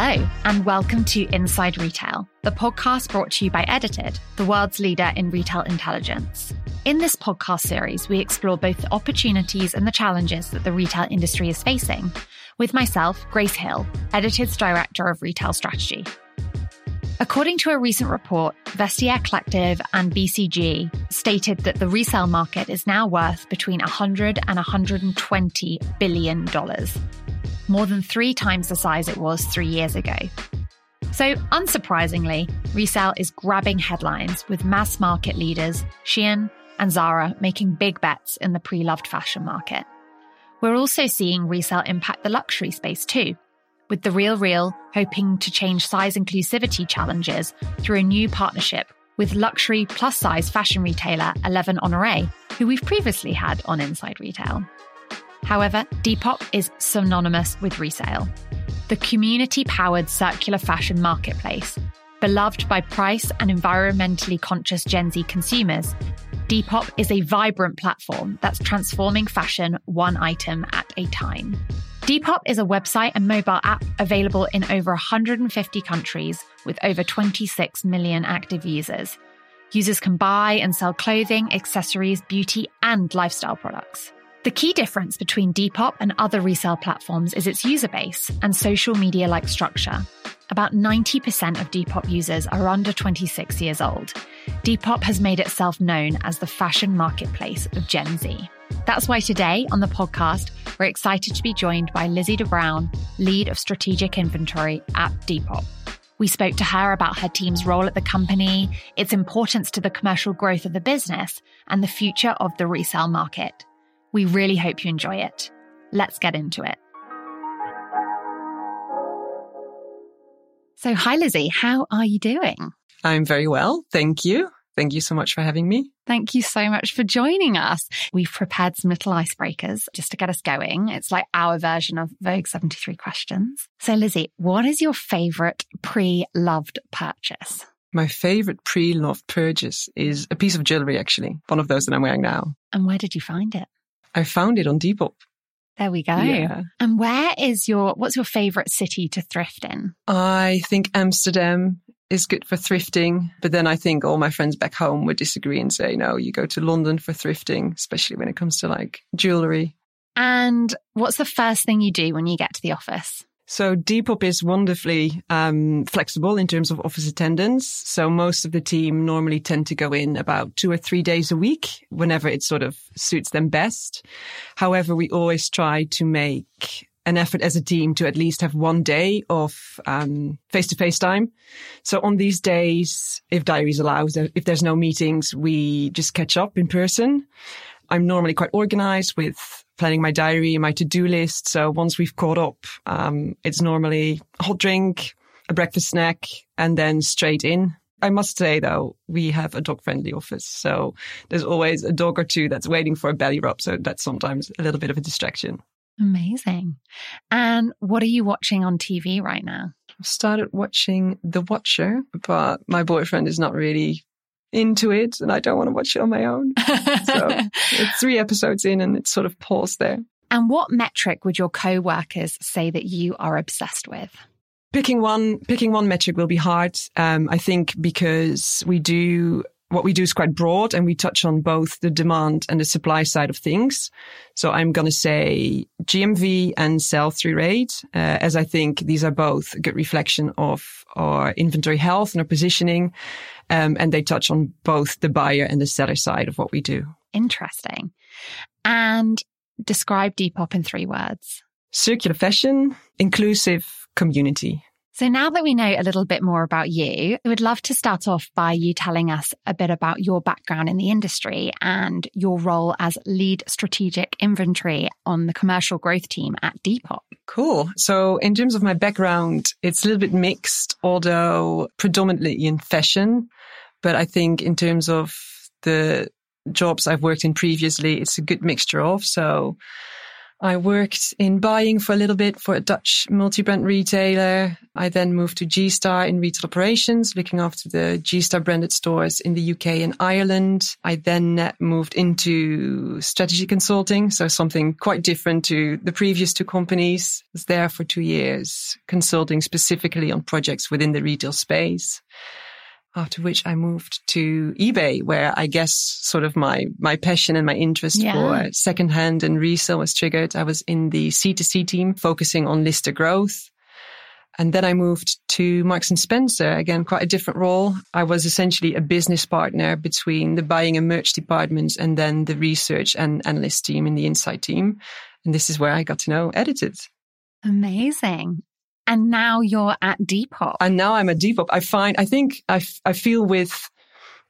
Hello, and welcome to Inside Retail, the podcast brought to you by Edited, the world's leader in retail intelligence. In this podcast series, we explore both the opportunities and the challenges that the retail industry is facing, with myself, Grace Hill, Edited's Director of Retail Strategy. According to a recent report, Vestiaire Collective and BCG stated that the resale market is now worth between 100 and 120 billion dollars more than three times the size it was three years ago. So, unsurprisingly, resale is grabbing headlines with mass market leaders Shein and Zara making big bets in the pre loved fashion market. We're also seeing resale impact the luxury space too, with The Real Real hoping to change size inclusivity challenges through a new partnership with luxury plus size fashion retailer 11 Honore, who we've previously had on Inside Retail. However, Depop is synonymous with resale. The community powered circular fashion marketplace, beloved by price and environmentally conscious Gen Z consumers, Depop is a vibrant platform that's transforming fashion one item at a time. Depop is a website and mobile app available in over 150 countries with over 26 million active users. Users can buy and sell clothing, accessories, beauty, and lifestyle products. The key difference between Depop and other resale platforms is its user base and social media like structure. About 90% of Depop users are under 26 years old. Depop has made itself known as the fashion marketplace of Gen Z. That's why today on the podcast, we're excited to be joined by Lizzy de Bruin, lead of strategic inventory at Depop. We spoke to her about her team's role at the company, its importance to the commercial growth of the business, and the future of the resale market. We really hope you enjoy it. Let's get into it. So, hi, Lizzy. How are you doing? I'm very well. Thank you. Thank you so much for having me. Thank you so much for joining us. We've prepared some little icebreakers just to get us going. It's like our version of Vogue 73 questions. So, Lizzy, what is your favorite pre loved purchase? My favorite pre loved purchase is a piece of jewelry, actually, one of those that I'm wearing now. And where did you find it? I found it on Depop. There we go. Yeah. And where is your, what's your favorite city to thrift in? I think Amsterdam is good for thrifting. But then I think all my friends back home would disagree and say, no, you go to London for thrifting, especially when it comes to like jewelry. And what's the first thing you do when you get to the office? So Depop is wonderfully um, flexible in terms of office attendance. So most of the team normally tend to go in about two or three days a week, whenever it sort of suits them best. However, we always try to make an effort as a team to at least have one day of face to face time. So on these days, if diaries allow, if there's no meetings, we just catch up in person. I'm normally quite organized with planning my diary, my to-do list. So once we've caught up, um, it's normally a hot drink, a breakfast snack, and then straight in. I must say though, we have a dog friendly office. So there's always a dog or two that's waiting for a belly rub. So that's sometimes a little bit of a distraction. Amazing. And what are you watching on TV right now? I've started watching The Watcher, but my boyfriend is not really into it and I don't want to watch it on my own. so it's three episodes in and it's sort of paused there. And what metric would your co-workers say that you are obsessed with? Picking one, picking one metric will be hard. Um, I think because we do what we do is quite broad and we touch on both the demand and the supply side of things. So I'm going to say GMV and sell through rate, uh, as I think these are both a good reflection of our inventory health and our positioning. Um, and they touch on both the buyer and the seller side of what we do. Interesting. And describe Depop in three words. Circular fashion, inclusive community. So now that we know a little bit more about you, would love to start off by you telling us a bit about your background in the industry and your role as lead strategic inventory on the commercial growth team at Depop. Cool. So in terms of my background, it's a little bit mixed, although predominantly in fashion. But I think in terms of the jobs I've worked in previously, it's a good mixture of. So I worked in buying for a little bit for a Dutch multi-brand retailer. I then moved to G-Star in retail operations, looking after the G-Star branded stores in the UK and Ireland. I then uh, moved into strategy consulting. So something quite different to the previous two companies. I was there for two years, consulting specifically on projects within the retail space after which I moved to eBay, where I guess sort of my, my passion and my interest yeah. for secondhand and resale was triggered. I was in the C2C team focusing on lister growth. And then I moved to Marks and Spencer, again, quite a different role. I was essentially a business partner between the buying and merch departments and then the research and analyst team in the insight team. And this is where I got to know Edited. Amazing. And now you're at Depop. And now I'm at Depop. I find, I think I, I feel with,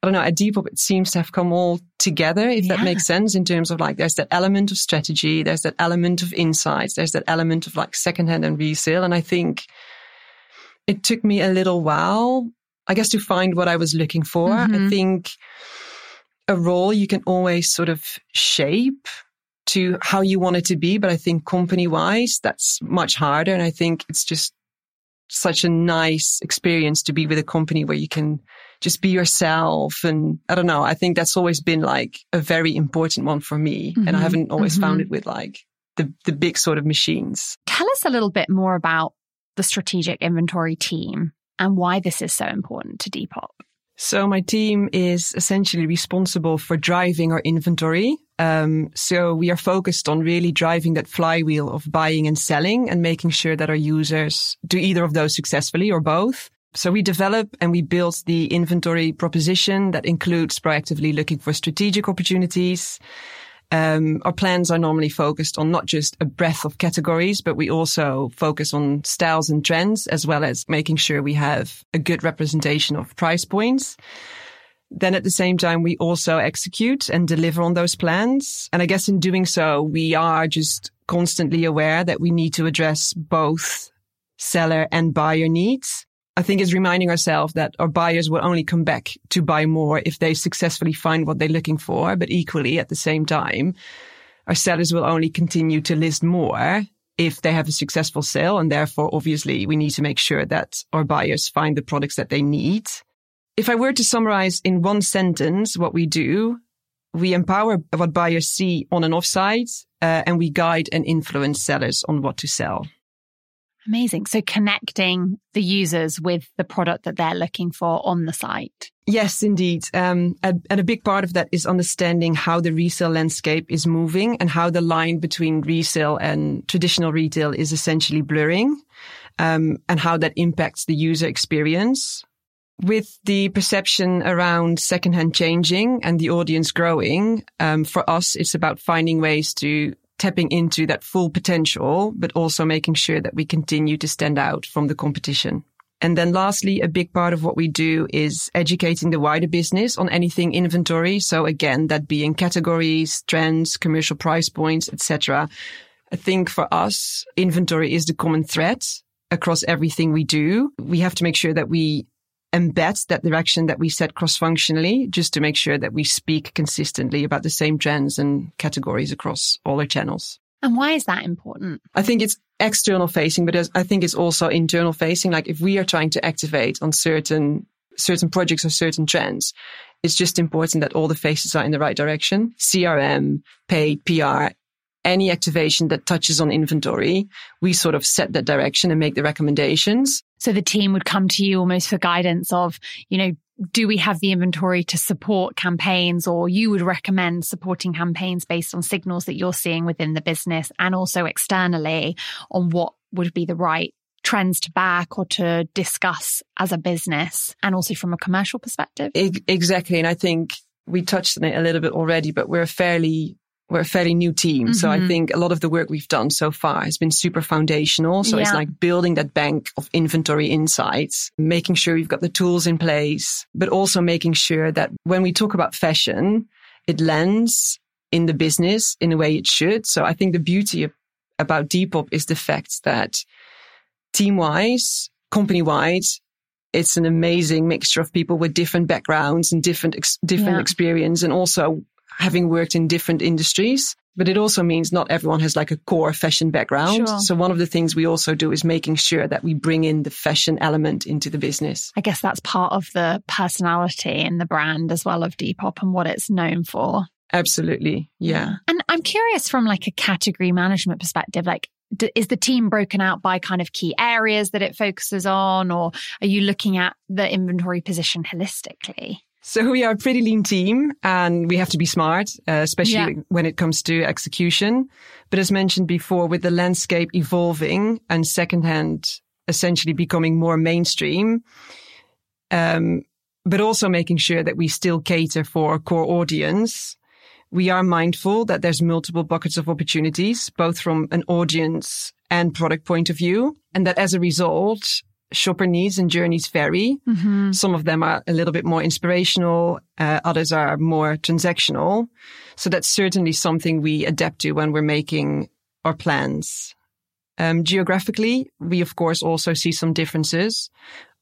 I don't know, at Depop, it seems to have come all together, if yeah. that makes sense, in terms of like, there's that element of strategy, there's that element of insights, there's that element of like secondhand and resale. And I think it took me a little while, I guess, to find what I was looking for. Mm-hmm. I think a role you can always sort of shape to how you want it to be. But I think company wise, that's much harder. And I think it's just such a nice experience to be with a company where you can just be yourself. And I don't know. I think that's always been like a very important one for me. Mm-hmm. And I mm-hmm. haven't always mm-hmm. found it with like the, the big sort of machines. Tell us a little bit more about the strategic inventory team and why this is so important to Depop. So my team is essentially responsible for driving our inventory. Um, so we are focused on really driving that flywheel of buying and selling and making sure that our users do either of those successfully or both. So we develop and we build the inventory proposition that includes proactively looking for strategic opportunities, um, our plans are normally focused on not just a breadth of categories, but we also focus on styles and trends, as well as making sure we have a good representation of price points. Then at the same time, we also execute and deliver on those plans. And I guess in doing so, we are just constantly aware that we need to address both seller and buyer needs. I think is reminding ourselves that our buyers will only come back to buy more if they successfully find what they're looking for. But equally, at the same time, our sellers will only continue to list more if they have a successful sale. And therefore, obviously, we need to make sure that our buyers find the products that they need. If I were to summarize in one sentence what we do, we empower what buyers see on and off site, uh, and we guide and influence sellers on what to sell. Amazing. So connecting the users with the product that they're looking for on the site. Yes, indeed. Um, and, and, a big part of that is understanding how the resale landscape is moving and how the line between resale and traditional retail is essentially blurring, um, and how that impacts the user experience. With the perception around secondhand changing and the audience growing, um, for us, it's about finding ways to tapping into that full potential, but also making sure that we continue to stand out from the competition. And then lastly, a big part of what we do is educating the wider business on anything inventory. So again, that being categories, trends, commercial price points, etc. I think for us, inventory is the common thread across everything we do. We have to make sure that we embed that direction that we set cross functionally just to make sure that we speak consistently about the same trends and categories across all our channels. And why is that important? I think it's external facing, but I think it's also internal facing. Like if we are trying to activate on certain, certain projects or certain trends, it's just important that all the faces are in the right direction. CRM, paid, PR, any activation that touches on inventory, we sort of set that direction and make the recommendations. So the team would come to you almost for guidance of, you know, do we have the inventory to support campaigns or you would recommend supporting campaigns based on signals that you're seeing within the business and also externally on what would be the right trends to back or to discuss as a business and also from a commercial perspective? Exactly. And I think we touched on it a little bit already, but we're a fairly we're a fairly new team. Mm-hmm. So I mm-hmm. think a lot of the work we've done so far has been super foundational. So yeah. it's like building that bank of inventory insights, making sure you've got the tools in place, but also making sure that when we talk about fashion, it lands in the business in a way it should. So I think the beauty of, about Depop is the fact that team wise, company wide, it's an amazing mixture of people with different backgrounds and different, ex- different yeah. experience and also having worked in different industries. but it also means not everyone has like a core fashion background. Sure. So one of the things we also do is making sure that we bring in the fashion element into the business. I guess that's part of the personality and the brand as well of Depop and what it's known for. Absolutely. Yeah. And I'm curious from like a category management perspective, like is the team broken out by kind of key areas that it focuses on or are you looking at the inventory position holistically? So we are a pretty lean team and we have to be smart, uh, especially Yeah. when it comes to execution. But as mentioned before, with the landscape evolving and secondhand essentially becoming more mainstream, um, but also making sure that we still cater for our core audience. We are mindful that there's multiple buckets of opportunities, both from an audience and product point of view. And that as a result, shopper needs and journeys vary. Mm-hmm. Some of them are a little bit more inspirational. Uh, others are more transactional. So that's certainly something we adapt to when we're making our plans. Um, geographically, we of course also see some differences.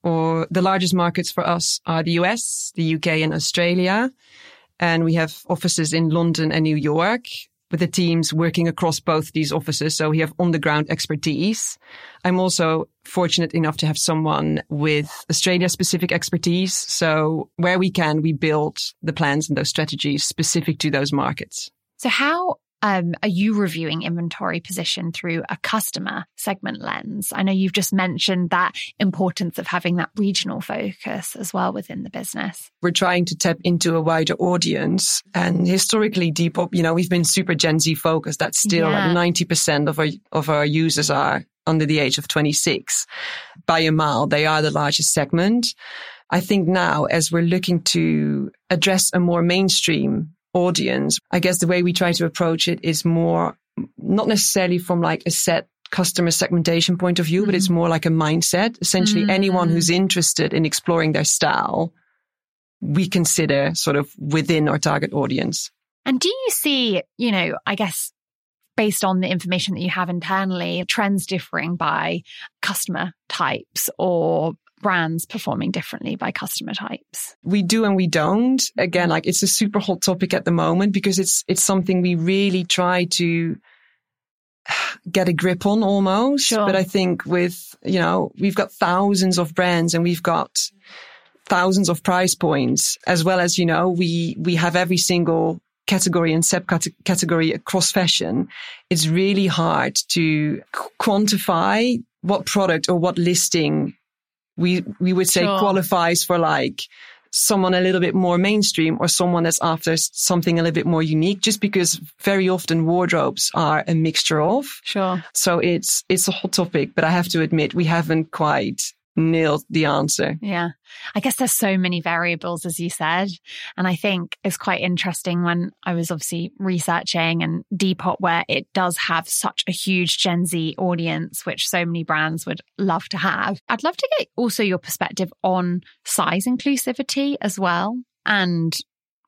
Or the largest markets for us are the US, the UK and Australia. And we have offices in London and New York with the teams working across both these offices. So we have on the ground expertise. I'm also fortunate enough to have someone with Australia specific expertise. So where we can, we build the plans and those strategies specific to those markets. So how um, are you reviewing inventory position through a customer segment lens? I know you've just mentioned that importance of having that regional focus as well within the business. We're trying to tap into a wider audience and historically Depop, you know, we've been super Gen Z focused. That's still Yeah. like 90% of our, of our users are under the age of 26 by a mile. They are the largest segment. I think now as we're looking to address a more mainstream audience, I guess the way we try to approach it is more not necessarily from like a set customer segmentation point of view, but it's more like a mindset. Essentially, anyone Mm. who's interested in exploring their style, we consider sort of within our target audience. And do you see, you know, I guess based on the information that you have internally, trends differing by customer types or brands performing differently by customer types? we do and we don't. Again, like it's a super hot topic at the moment because it's, it's something we really try to get a grip on almost. Sure. But I think with, you know, we've got thousands of brands and we've got thousands of price points as well as, you know, we, we have every single category and subcategory across fashion. It's really hard to quantify what product or what listing we, we would say Sure. qualifies for like someone a little bit more mainstream or someone that's after something a little bit more unique just because very often wardrobes are a mixture of. Sure. So it's, it's a hot topic, but I have to admit we haven't quite nailed the answer. Yeah. I guess there's so many variables, as you said. And I think it's quite interesting when I was obviously researching and Depop, where it does have such a huge Gen Z audience, which so many brands would love to have. I'd love to get also your perspective on size inclusivity as well and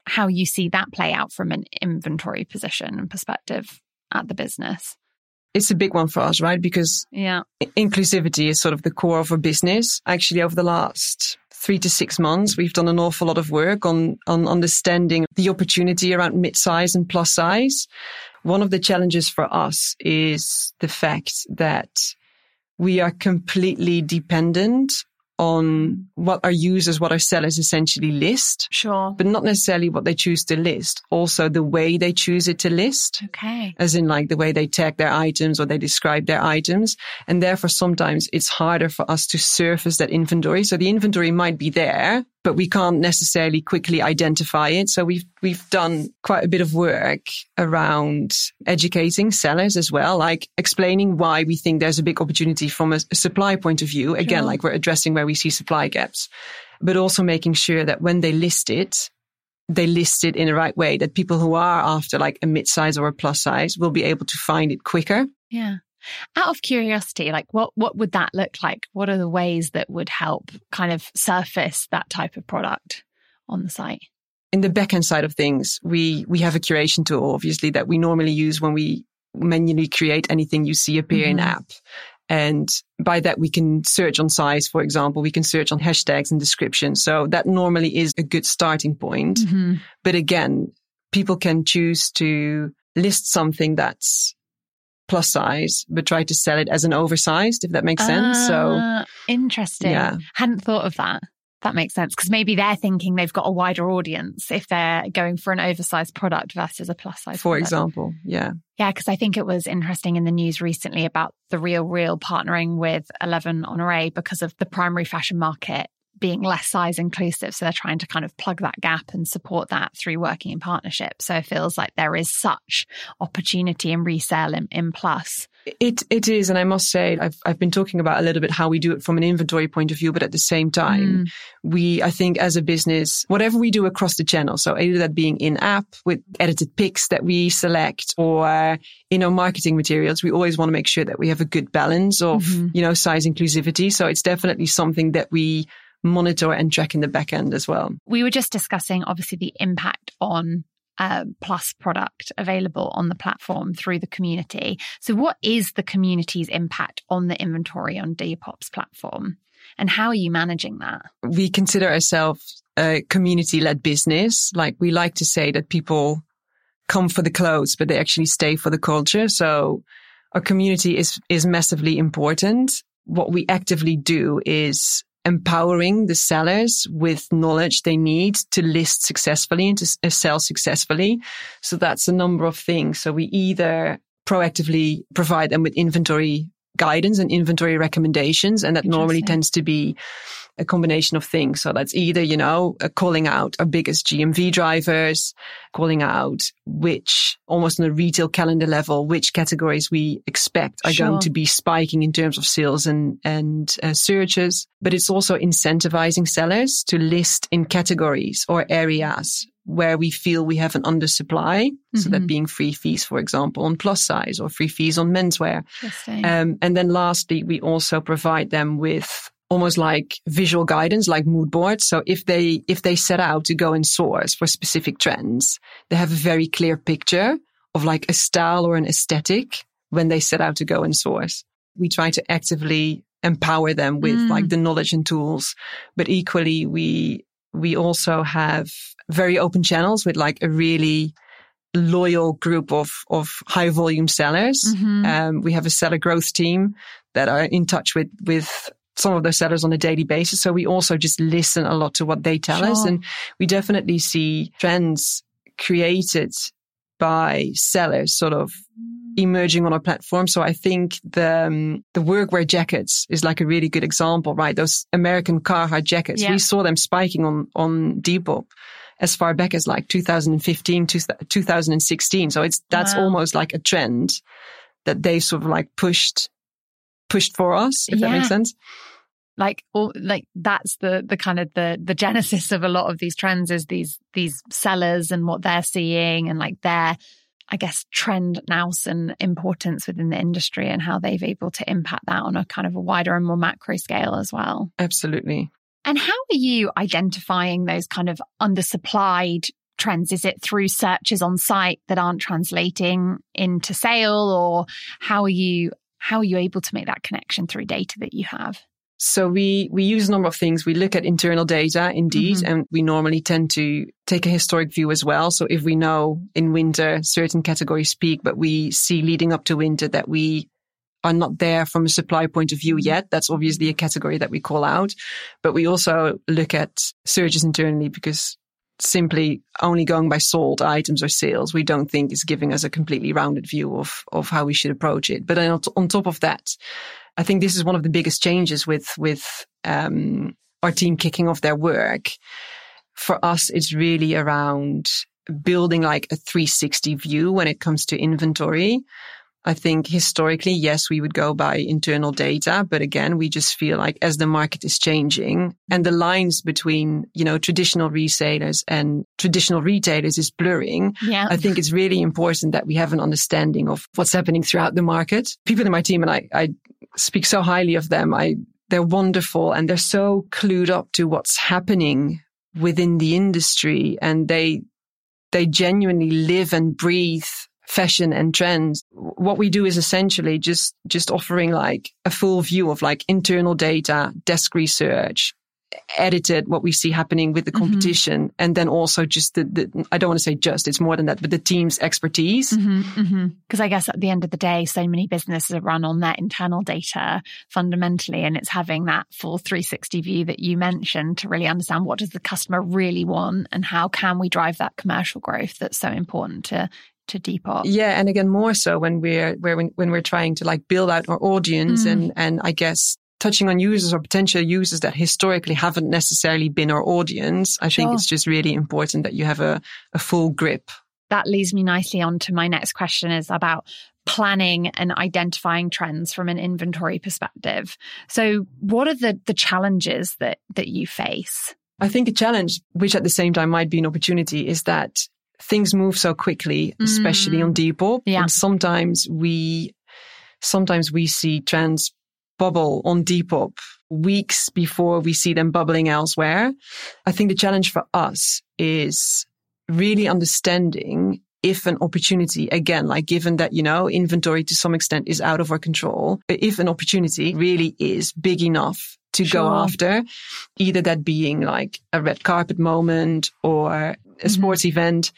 how you see that play out from an inventory position and perspective at the business. It's a big one for us, right? Because Yeah. inclusivity is sort of the core of our business. Actually, over the last three to six months, we've done an awful lot of work on, on understanding the opportunity around mid-size and plus size. One of the challenges for us is the fact that we are completely dependent on what our users, what our sellers essentially list, Sure. but not necessarily what they choose to list. Also the way they choose it to list Okay. as in like the way they tag their items or they describe their items. And therefore sometimes it's harder for us to surface that inventory. So the inventory might be there, but we can't necessarily quickly identify it. So we've, we've done quite a bit of work around educating sellers as well, like explaining why we think there's a big opportunity from a, supply point of view. Again, Sure. like we're addressing where we see supply gaps, but also making sure that when they list it, they list it in the right way that people who are after like a mid-size or a plus size will be able to find it quicker. Yeah. Out of curiosity, like what what would that look like? What are the ways that would help kind of surface that type of product on the site? In the backend side of things, we, we have a curation tool, obviously, that we normally use when we manually create anything you see appear in Mhm. app. And by that, we can search on size, for example, we can search on hashtags and descriptions. So that normally is a good starting point. Mm-hmm. But again, people can choose to list something that's plus size, but try to sell it as an oversized, if that makes sense. Uh, so ah, interesting. Yeah. Hadn't thought of that. That makes sense because maybe they're thinking they've got a wider audience if they're going for an oversized product versus a plus size. For product. example, yeah. Yeah, because I think it was interesting in the news recently about the Real Real partnering with 11 Honore because of the primary fashion market being less size inclusive. So they're trying to kind of plug that gap and support that through working in partnership. So it feels like there is such opportunity in resale in, in plus. It it is, and I must say, I've I've been talking about a little bit how we do it from an inventory point of view, but at the same time, mm. we I think as a business, whatever we do across the channel, so either that being in app with edited picks that we select, or in our marketing materials, we always want to make sure that we have a good balance of mm-hmm. you know size inclusivity. So it's definitely something that we monitor and track in the back end as well. We were just discussing obviously the impact on uh, plus product available on the platform through the community. So, what is the community's impact on the inventory on Depop's platform? And how are you managing that? We consider ourselves a community led business. Like we like to say that people come for the clothes, but they actually stay for the culture. So our community is, is massively important. What we actively do is empowering the sellers with knowledge they need to list successfully and to uh, sell successfully. So that's a number of things. So we either proactively provide them with inventory guidance and inventory recommendations. And that normally tends to be a combination of things. So that's either, you know, calling out our biggest GMV drivers, calling out which almost on a retail calendar level, which categories we expect are sure. going to be spiking in terms of sales and, and uh, searches. But it's also incentivizing sellers to list in categories or areas where we feel we have an undersupply. Mm-hmm. So that mm-hmm. being free fees, for example, on plus size or free fees on menswear. Um, and then lastly, we also provide them with almost like visual guidance, like mood boards. So if they, if they set out to go and source for specific trends, they have a very clear picture of like a style or an aesthetic when they set out to go and source. We try to actively empower them with mm. like the knowledge and tools, but equally we we also have very open channels with like a really loyal group of, of high volume sellers. Mm-hmm. Um, we have a seller growth team that are in touch with, with some of those sellers on a daily basis. So we also just listen a lot to what they tell sure. us. And we definitely see trends created by sellers sort of emerging on our platform. So I think the um, the workwear jackets is like a really good example, right? Those American Carhartt jackets, yeah. we saw them spiking on on Depop as far back as like 2015 to 2016. So it's that's wow. almost like a trend that they sort of like pushed pushed for us, if yeah. that makes sense like all like that's the the kind of the the genesis of a lot of these trends is these these sellers and what they're seeing and like their I guess, trend nous and importance within the industry and how they've able to impact that on a kind of a wider and more macro scale as well. Absolutely. And how are you identifying those kind of undersupplied trends? Is it through searches on site that aren't translating into sale or how are you how are you able to make that connection through data that you have? So we, we use a number of things. We look at internal data indeed, mm-hmm. and we normally tend to take a historic view as well. So if we know in winter certain categories peak, but we see leading up to winter that we are not there from a supply point of view mm-hmm. yet, that's obviously a category that we call out. But we also look at surges internally because simply only going by sold items or sales, we don't think is giving us a completely rounded view of, of how we should approach it. But on top of that, I think this is one of the biggest changes with with um, our team kicking off their work. For us, it's really around building like a 360 view when it comes to inventory. I think historically, yes, we would go by internal data, but again, we just feel like as the market is changing and the lines between, you know, traditional resellers and traditional retailers is blurring. Yeah. I think it's really important that we have an understanding of what's happening throughout the market. People in my team and I, I speak so highly of them. I, they're wonderful and they're so clued up to what's happening within the industry and they, they genuinely live and breathe fashion and trends. What we do is essentially just, just offering like a full view of like internal data, desk research, edited what we see happening with the Mm-hmm. competition and then also just the, the I don't want to say just it's more than that but the team's expertise Because I guess at the end of the day, so many businesses are run on their internal data fundamentally, and it's having that full 360 view that you mentioned to really understand what does the customer really want and how can we drive that commercial growth that's so important to to Depop. yeah and again more so when we're where when, when we're trying to like build out our audience Mm. and and I guess touching on users or potential users that historically haven't necessarily been our audience I think it's just really important that you have a, a full grip that leads me nicely on to my next question is about planning and identifying trends from an inventory perspective. So what are the the challenges that that you face? I think a challenge, which at the same time might be an opportunity, is that things move so quickly, especially on mm. Depop. Yeah. And sometimes we, sometimes we see trends bubble on Depop weeks before we see them bubbling elsewhere. I think the challenge for us is really understanding if an opportunity, again, like given that, you know, inventory to some extent is out of our control, but if an opportunity really is big enough to go after, either that being like a red carpet moment or a mm-hmm. sports event,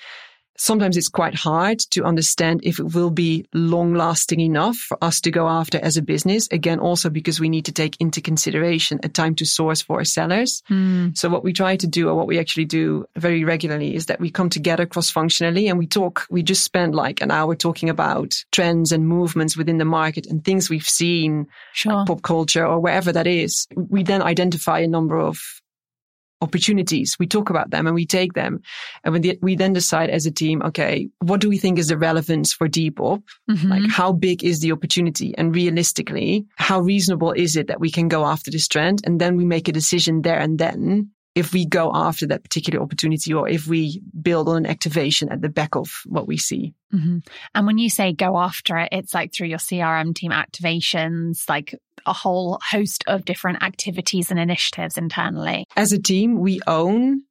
sometimes it's quite hard to understand if it will be long lasting enough for us to go after as a business. Again, also because we need to take into consideration a time to source for our sellers. Hmm. So what we try to do or what we actually do very regularly is that we come together cross functionally and we talk, we just spend like an hour talking about trends and movements within the market and things we've seen Sure. pop culture or wherever that is. We then identify a number of opportunities. We talk about them and we take them. And when the, we then decide as a team, okay, what do we think is the relevance for Depop? Mm-hmm. Like how big is the opportunity? And realistically, how reasonable is it that we can go after this trend? And then we make a decision there and then if we go after that particular opportunity or if we build on an activation at the back of what we see. hmm And when you say go after it, it's like through your CRM team activations, like a whole host of different activities and initiatives internally. As a team, we own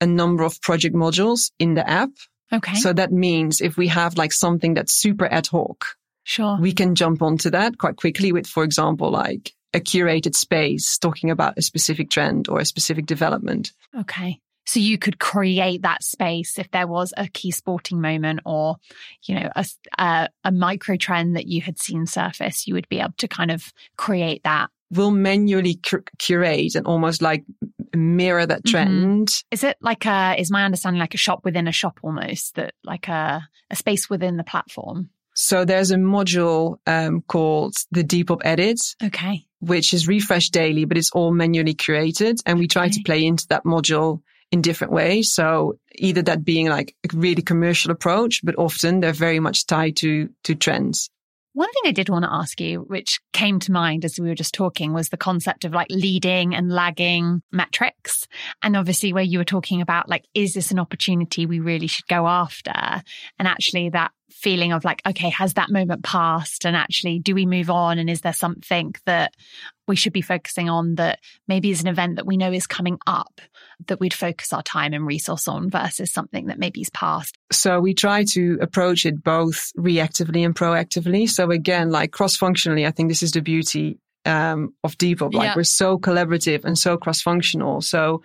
a number of project modules in the app. Okay. So that means if we have like something that's super ad hoc, sure. we can jump onto that quite quickly with, for example, like a curated space talking about a specific trend or a specific development. Okay. So you could create that space if there was a key sporting moment or, you know, a, a, a micro trend that you had seen surface, you would be able to kind of create that. We'll manually cur- curate and almost like mirror that Mhm. trend. Is it like a, is my understanding like a shop within a shop almost that like a, a space within the platform? So there's a module um, called the Depop Edit, Okay. which is refreshed daily, but it's all manually created. And we try to play into that module in different ways. So either that being like a really commercial approach, but often they're very much tied to, to trends. One thing I did want to ask you, which came to mind as we were just talking, was the concept of like leading and lagging metrics. And obviously, where you were talking about like, is this an opportunity we really should go after? And actually, that feeling of like, okay, has that moment passed? And actually, do we move on? And is there something that we should be focusing on that maybe is an event that we know is coming up that we'd focus our time and resource on versus something that maybe is past? So we try to approach it both reactively and proactively. So again, like cross functionally, I think this is the beauty um, of Depop. Like Yeah. we're so collaborative and so cross functional. So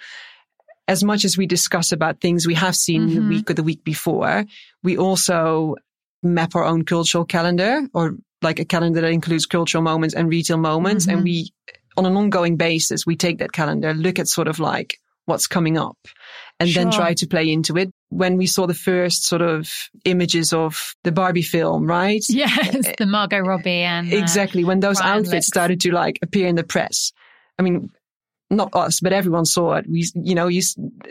as much as we discuss about things we have seen the Mhm. week or the week before, we also map our own cultural calendar or like a calendar that includes cultural moments and retail moments. Mhm. And we, on an ongoing basis, we take that calendar, look at sort of like what's coming up and then try to play into it. When we saw the first sort of images of the Barbie film, right? Yes, the Margot Robbie and Exactly. When those Ryan outfits started to like appear in the press. I mean, not us, but everyone saw it. We, you know, you,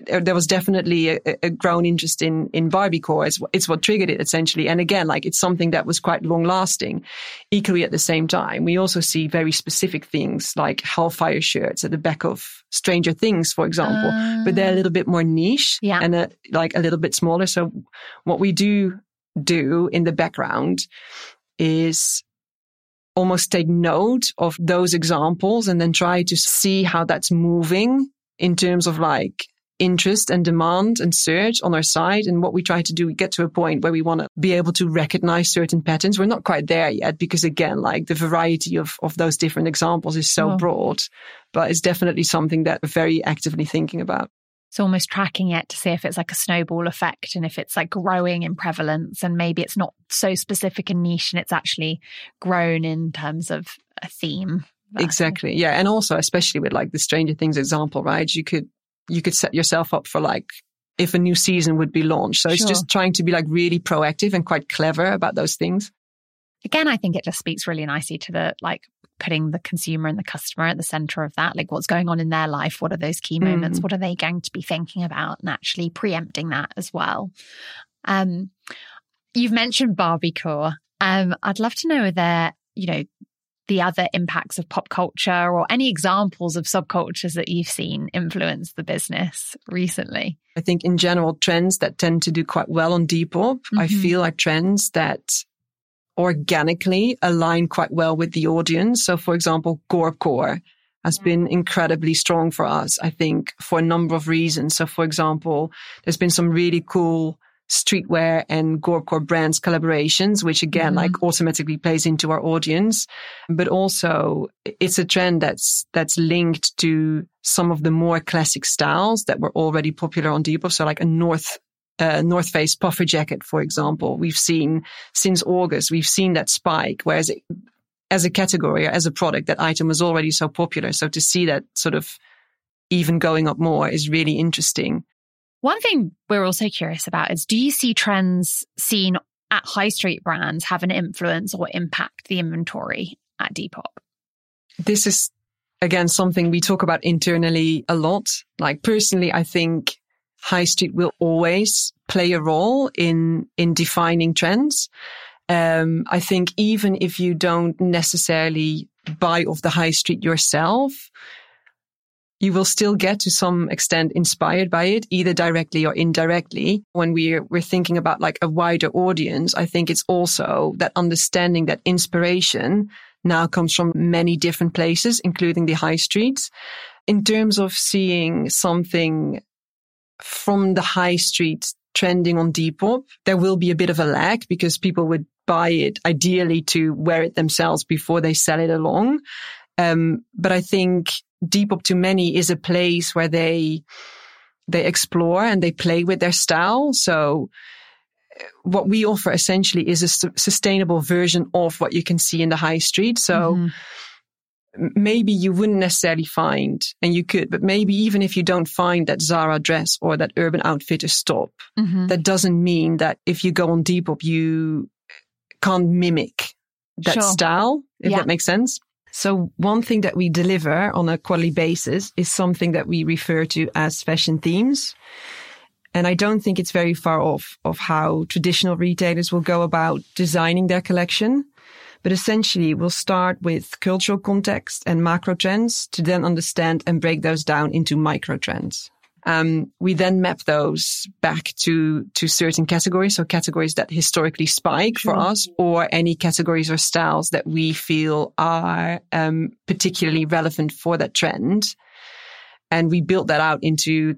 there was definitely a, a grown interest in, in Barbie core. It's, what- it's what triggered it essentially. And again, like it's something that was quite long lasting. Equally at the same time, we also see very specific things like Hellfire shirts at the back of Stranger Things, for example, but they're a little bit more niche Ah. Yeah. and a, like a little bit smaller. So what we do do in the background is almost take note of those examples and then try to see how that's moving in terms of like interest and demand and search on our side. And what we try to do, we get to a point where we want to be able to recognize certain patterns. We're not quite there yet because again, like the variety of, of those different examples is so oh. broad, but it's definitely something that we're very actively thinking about. It's almost tracking it to see if it's like a snowball effect and if it's like growing in prevalence and maybe it's not so specific and niche and it's actually grown in terms of a theme. Exactly. Yeah. And also, especially with like the Stranger Things example, right? You could, you could set yourself up for like, if a new season would be launched. So sure. it's just trying to be like really proactive and quite clever about those things. Again, I think it just speaks really nicely to the like putting the consumer and the customer at the center of that. Like what's going on in their life? What are those key moments? Mm. What are they going to be thinking about? And actually preempting that as well. Um, you've mentioned Barbiecore. Um, I'd love to know are there, you know, the other impacts of pop culture or any examples of subcultures that you've seen influence the business recently? I think in general, trends that tend to do quite well on Depop, mm-hmm. I feel like trends that organically align quite well with the audience. So for example, Gorpcore has been incredibly strong for us, I think, for a number of reasons. So for example, there's been some really cool streetwear and Gorpcore brands collaborations, which again, mm-hmm. like automatically plays into our audience. But also it's a trend that's, that's linked to some of the more classic styles that were already popular on Depop. So like a North uh, North Face puffer jacket, for example, we've seen since August, we've seen that spike. Whereas it, as a category or as a product, that item was already so popular. So to see that sort of even going up more is really interesting. One thing we're also curious about is do you see trends seen at high street brands have an influence or impact the inventory at Depop? This is again something we talk about internally a lot. Like personally, I think high street will always play a role in in defining trends. Um, I think even if you don't necessarily buy off the high street yourself, you will still get to some extent inspired by it, either directly or indirectly. When we're, we're thinking about like a wider audience, I think it's also that understanding that inspiration now comes from many different places, including the high streets. In terms of seeing something from the high street trending on Depop, there will be a bit of a lag because people would buy it ideally to wear it themselves before they sell it along. Um, but I think Depop to many is a place where they, they explore and they play with their style. So uh, what we offer essentially is a su- sustainable version of what you can see in the high street. So mm-hmm. Maybe you wouldn't necessarily find, and you could, but maybe even if you don't find that Zara dress or that Urban Outfitters top, mm-hmm. that doesn't mean that if you go on Depop, you can't mimic that sure. style, if yeah. that makes sense. So one thing that we deliver on a quarterly basis is something that we refer to as fashion themes. And I don't think it's very far off of how traditional retailers will go about designing their collection. But essentially we'll start with cultural context and macro trends to then understand and break those down into micro trends. Um, we then map those back to to certain categories, so categories that historically spike sure. for us, or any categories or styles that we feel are um, particularly relevant for that trend. And we built that out into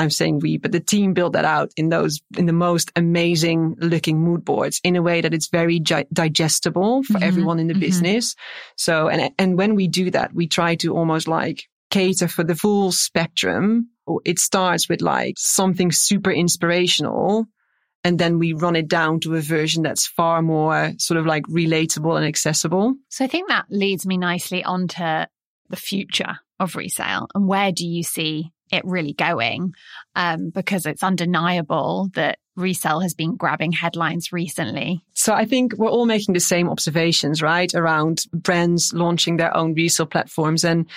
I'm saying we, but the team built that out in those, in the most amazing looking mood boards in a way that it's very gi- digestible for mm-hmm. everyone in the mm-hmm. business. So, and, and when we do that, we try to almost like cater for the full spectrum it starts with like something super inspirational. And then we run it down to a version that's far more sort of like relatable and accessible. So I think that leads me nicely onto the future of resale and where do you see it really going? Um, because it's undeniable that resale has been grabbing headlines recently. So I think we're all making the same observations, right? Around brands launching their own resale platforms. And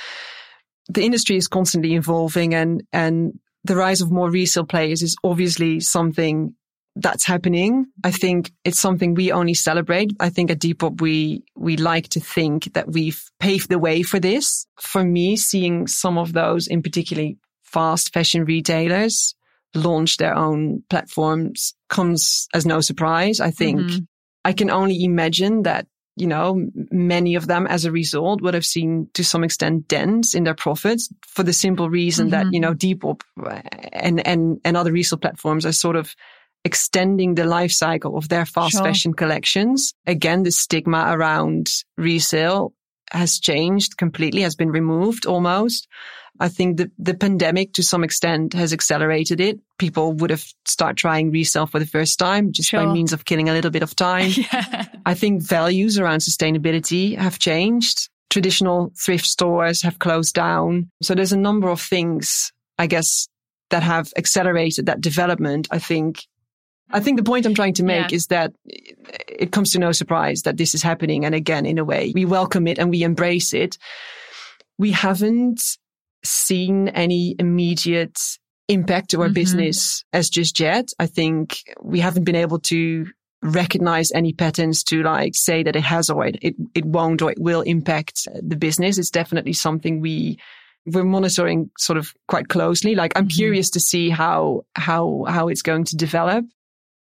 the industry is constantly evolving and, and the rise of more resale players is obviously something that's happening. I think it's something we only celebrate. I think at Depop, we, we like to think that we've paved the way for this. For me, seeing some of those in particularly fast fashion retailers launch their own platforms comes as no surprise. I think mm-hmm. I can only imagine that you know, many of them as a result would have seen to some extent dents in their profits for the simple reason mm-hmm. that, you know, Depop and, and, and other resale platforms are sort of extending the life cycle of their fast sure. fashion collections. Again, the stigma around resale has changed completely, has been removed almost. I think the, the pandemic to some extent has accelerated it. People would have started trying resale for the first time just sure. by means of killing a little bit of time. yeah. I think values around sustainability have changed. Traditional thrift stores have closed down. So there's a number of things, I guess, that have accelerated that development. I think I think the point I'm trying to make yeah. is that it comes to no surprise that this is happening. And again, in a way, we welcome it and we embrace it. We haven't seen any immediate impact to our mm-hmm. business as just yet. I think we haven't been able to recognize any patterns to like say that it has or it, it, it won't or it will impact the business. It's definitely something we we're monitoring sort of quite closely. Like I'm mm-hmm. curious to see how how how it's going to develop.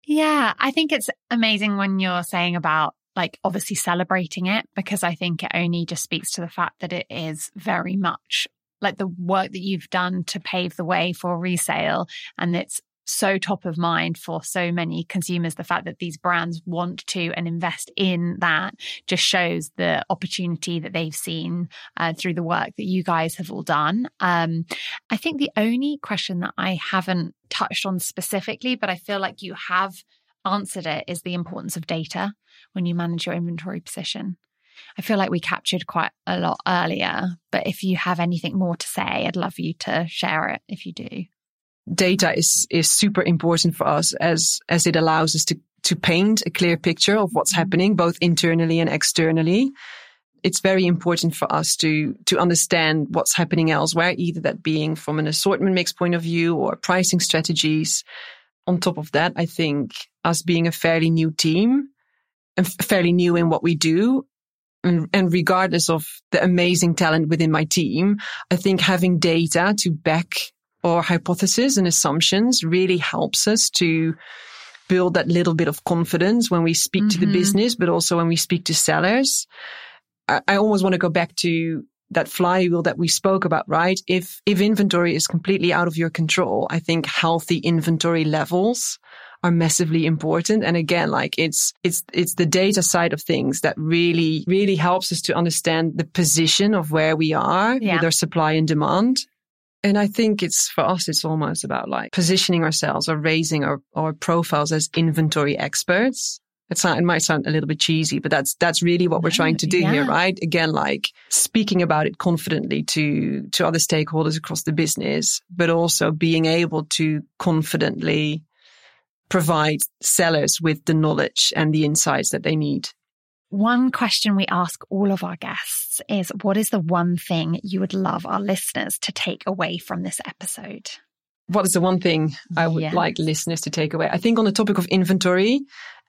Yeah, I think it's amazing when you're saying about like obviously celebrating it because I think it only just speaks to the fact that it is very much like the work that you've done to pave the way for resale and it's so top of mind for so many consumers. The fact that these brands want to and invest in that just shows the opportunity that they've seen uh, through the work that you guys have all done. Um, I think the only question that I haven't touched on specifically, but I feel like you have answered it, is the importance of data when you manage your inventory position. I feel like we captured quite a lot earlier, but if you have anything more to say, I'd love you to share it if you do. Data is is super important for us as as it allows us to to paint a clear picture of what's mm-hmm. happening both internally and externally. It's very important for us to to understand what's happening elsewhere, either that being from an assortment mix point of view or pricing strategies. On top of that, I think us being a fairly new team and fairly new in what we do, and, and regardless of the amazing talent within my team, I think having data to back our hypotheses and assumptions really helps us to build that little bit of confidence when we speak mm-hmm. to the mm-hmm. business, but also when we speak to sellers. I, I almost want to go back to that flywheel that we spoke about, right? If, if inventory is completely out of your control, I think healthy inventory levels are massively important. And again, like it's, it's, it's the data side of things that really, really helps us to understand the position of where we are yeah. with our supply and demand. And I think it's for us, it's almost about like positioning ourselves or raising our, our profiles as inventory experts. It's not, it might sound a little bit cheesy, but that's, that's really what we're trying to do yeah. here, right? Again, like speaking about it confidently to, to other stakeholders across the business, but also being able to confidently provide sellers with the knowledge and the insights that they need. One question we ask all of our guests is what is the one thing you would love our listeners to take away from this episode? What is the one thing I would yeah. like listeners to take away? I think on the topic of inventory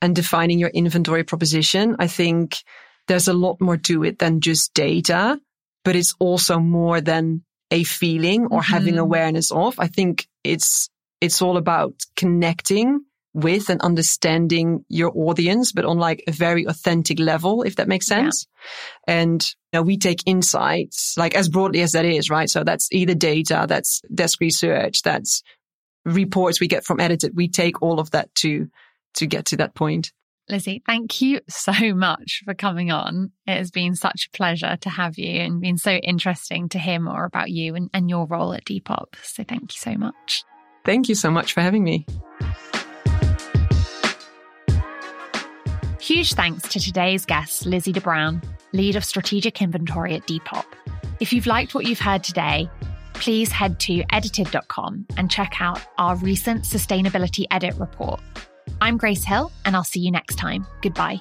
and defining your inventory proposition, I think there's a lot more to it than just data, but it's also more than a feeling or mm-hmm. having awareness of. I think it's, it's all about connecting with and understanding your audience, but on like a very authentic level, if that makes sense. Yeah. And you know, we take insights like as broadly as that is, right? So that's either data, that's desk research, that's reports we get from edited. We take all of that to, to get to that point. Lizzy, thank you so much for coming on. It has been such a pleasure to have you and been so interesting to hear more about you and, and your role at Depop. So thank you so much. Thank you so much for having me. Huge thanks to today's guest, Lizzy de Bruin, lead of strategic inventory at Depop. If you've liked what you've heard today, please head to edited.com and check out our recent sustainability edit report. I'm Grace Hill, and I'll see you next time. Goodbye.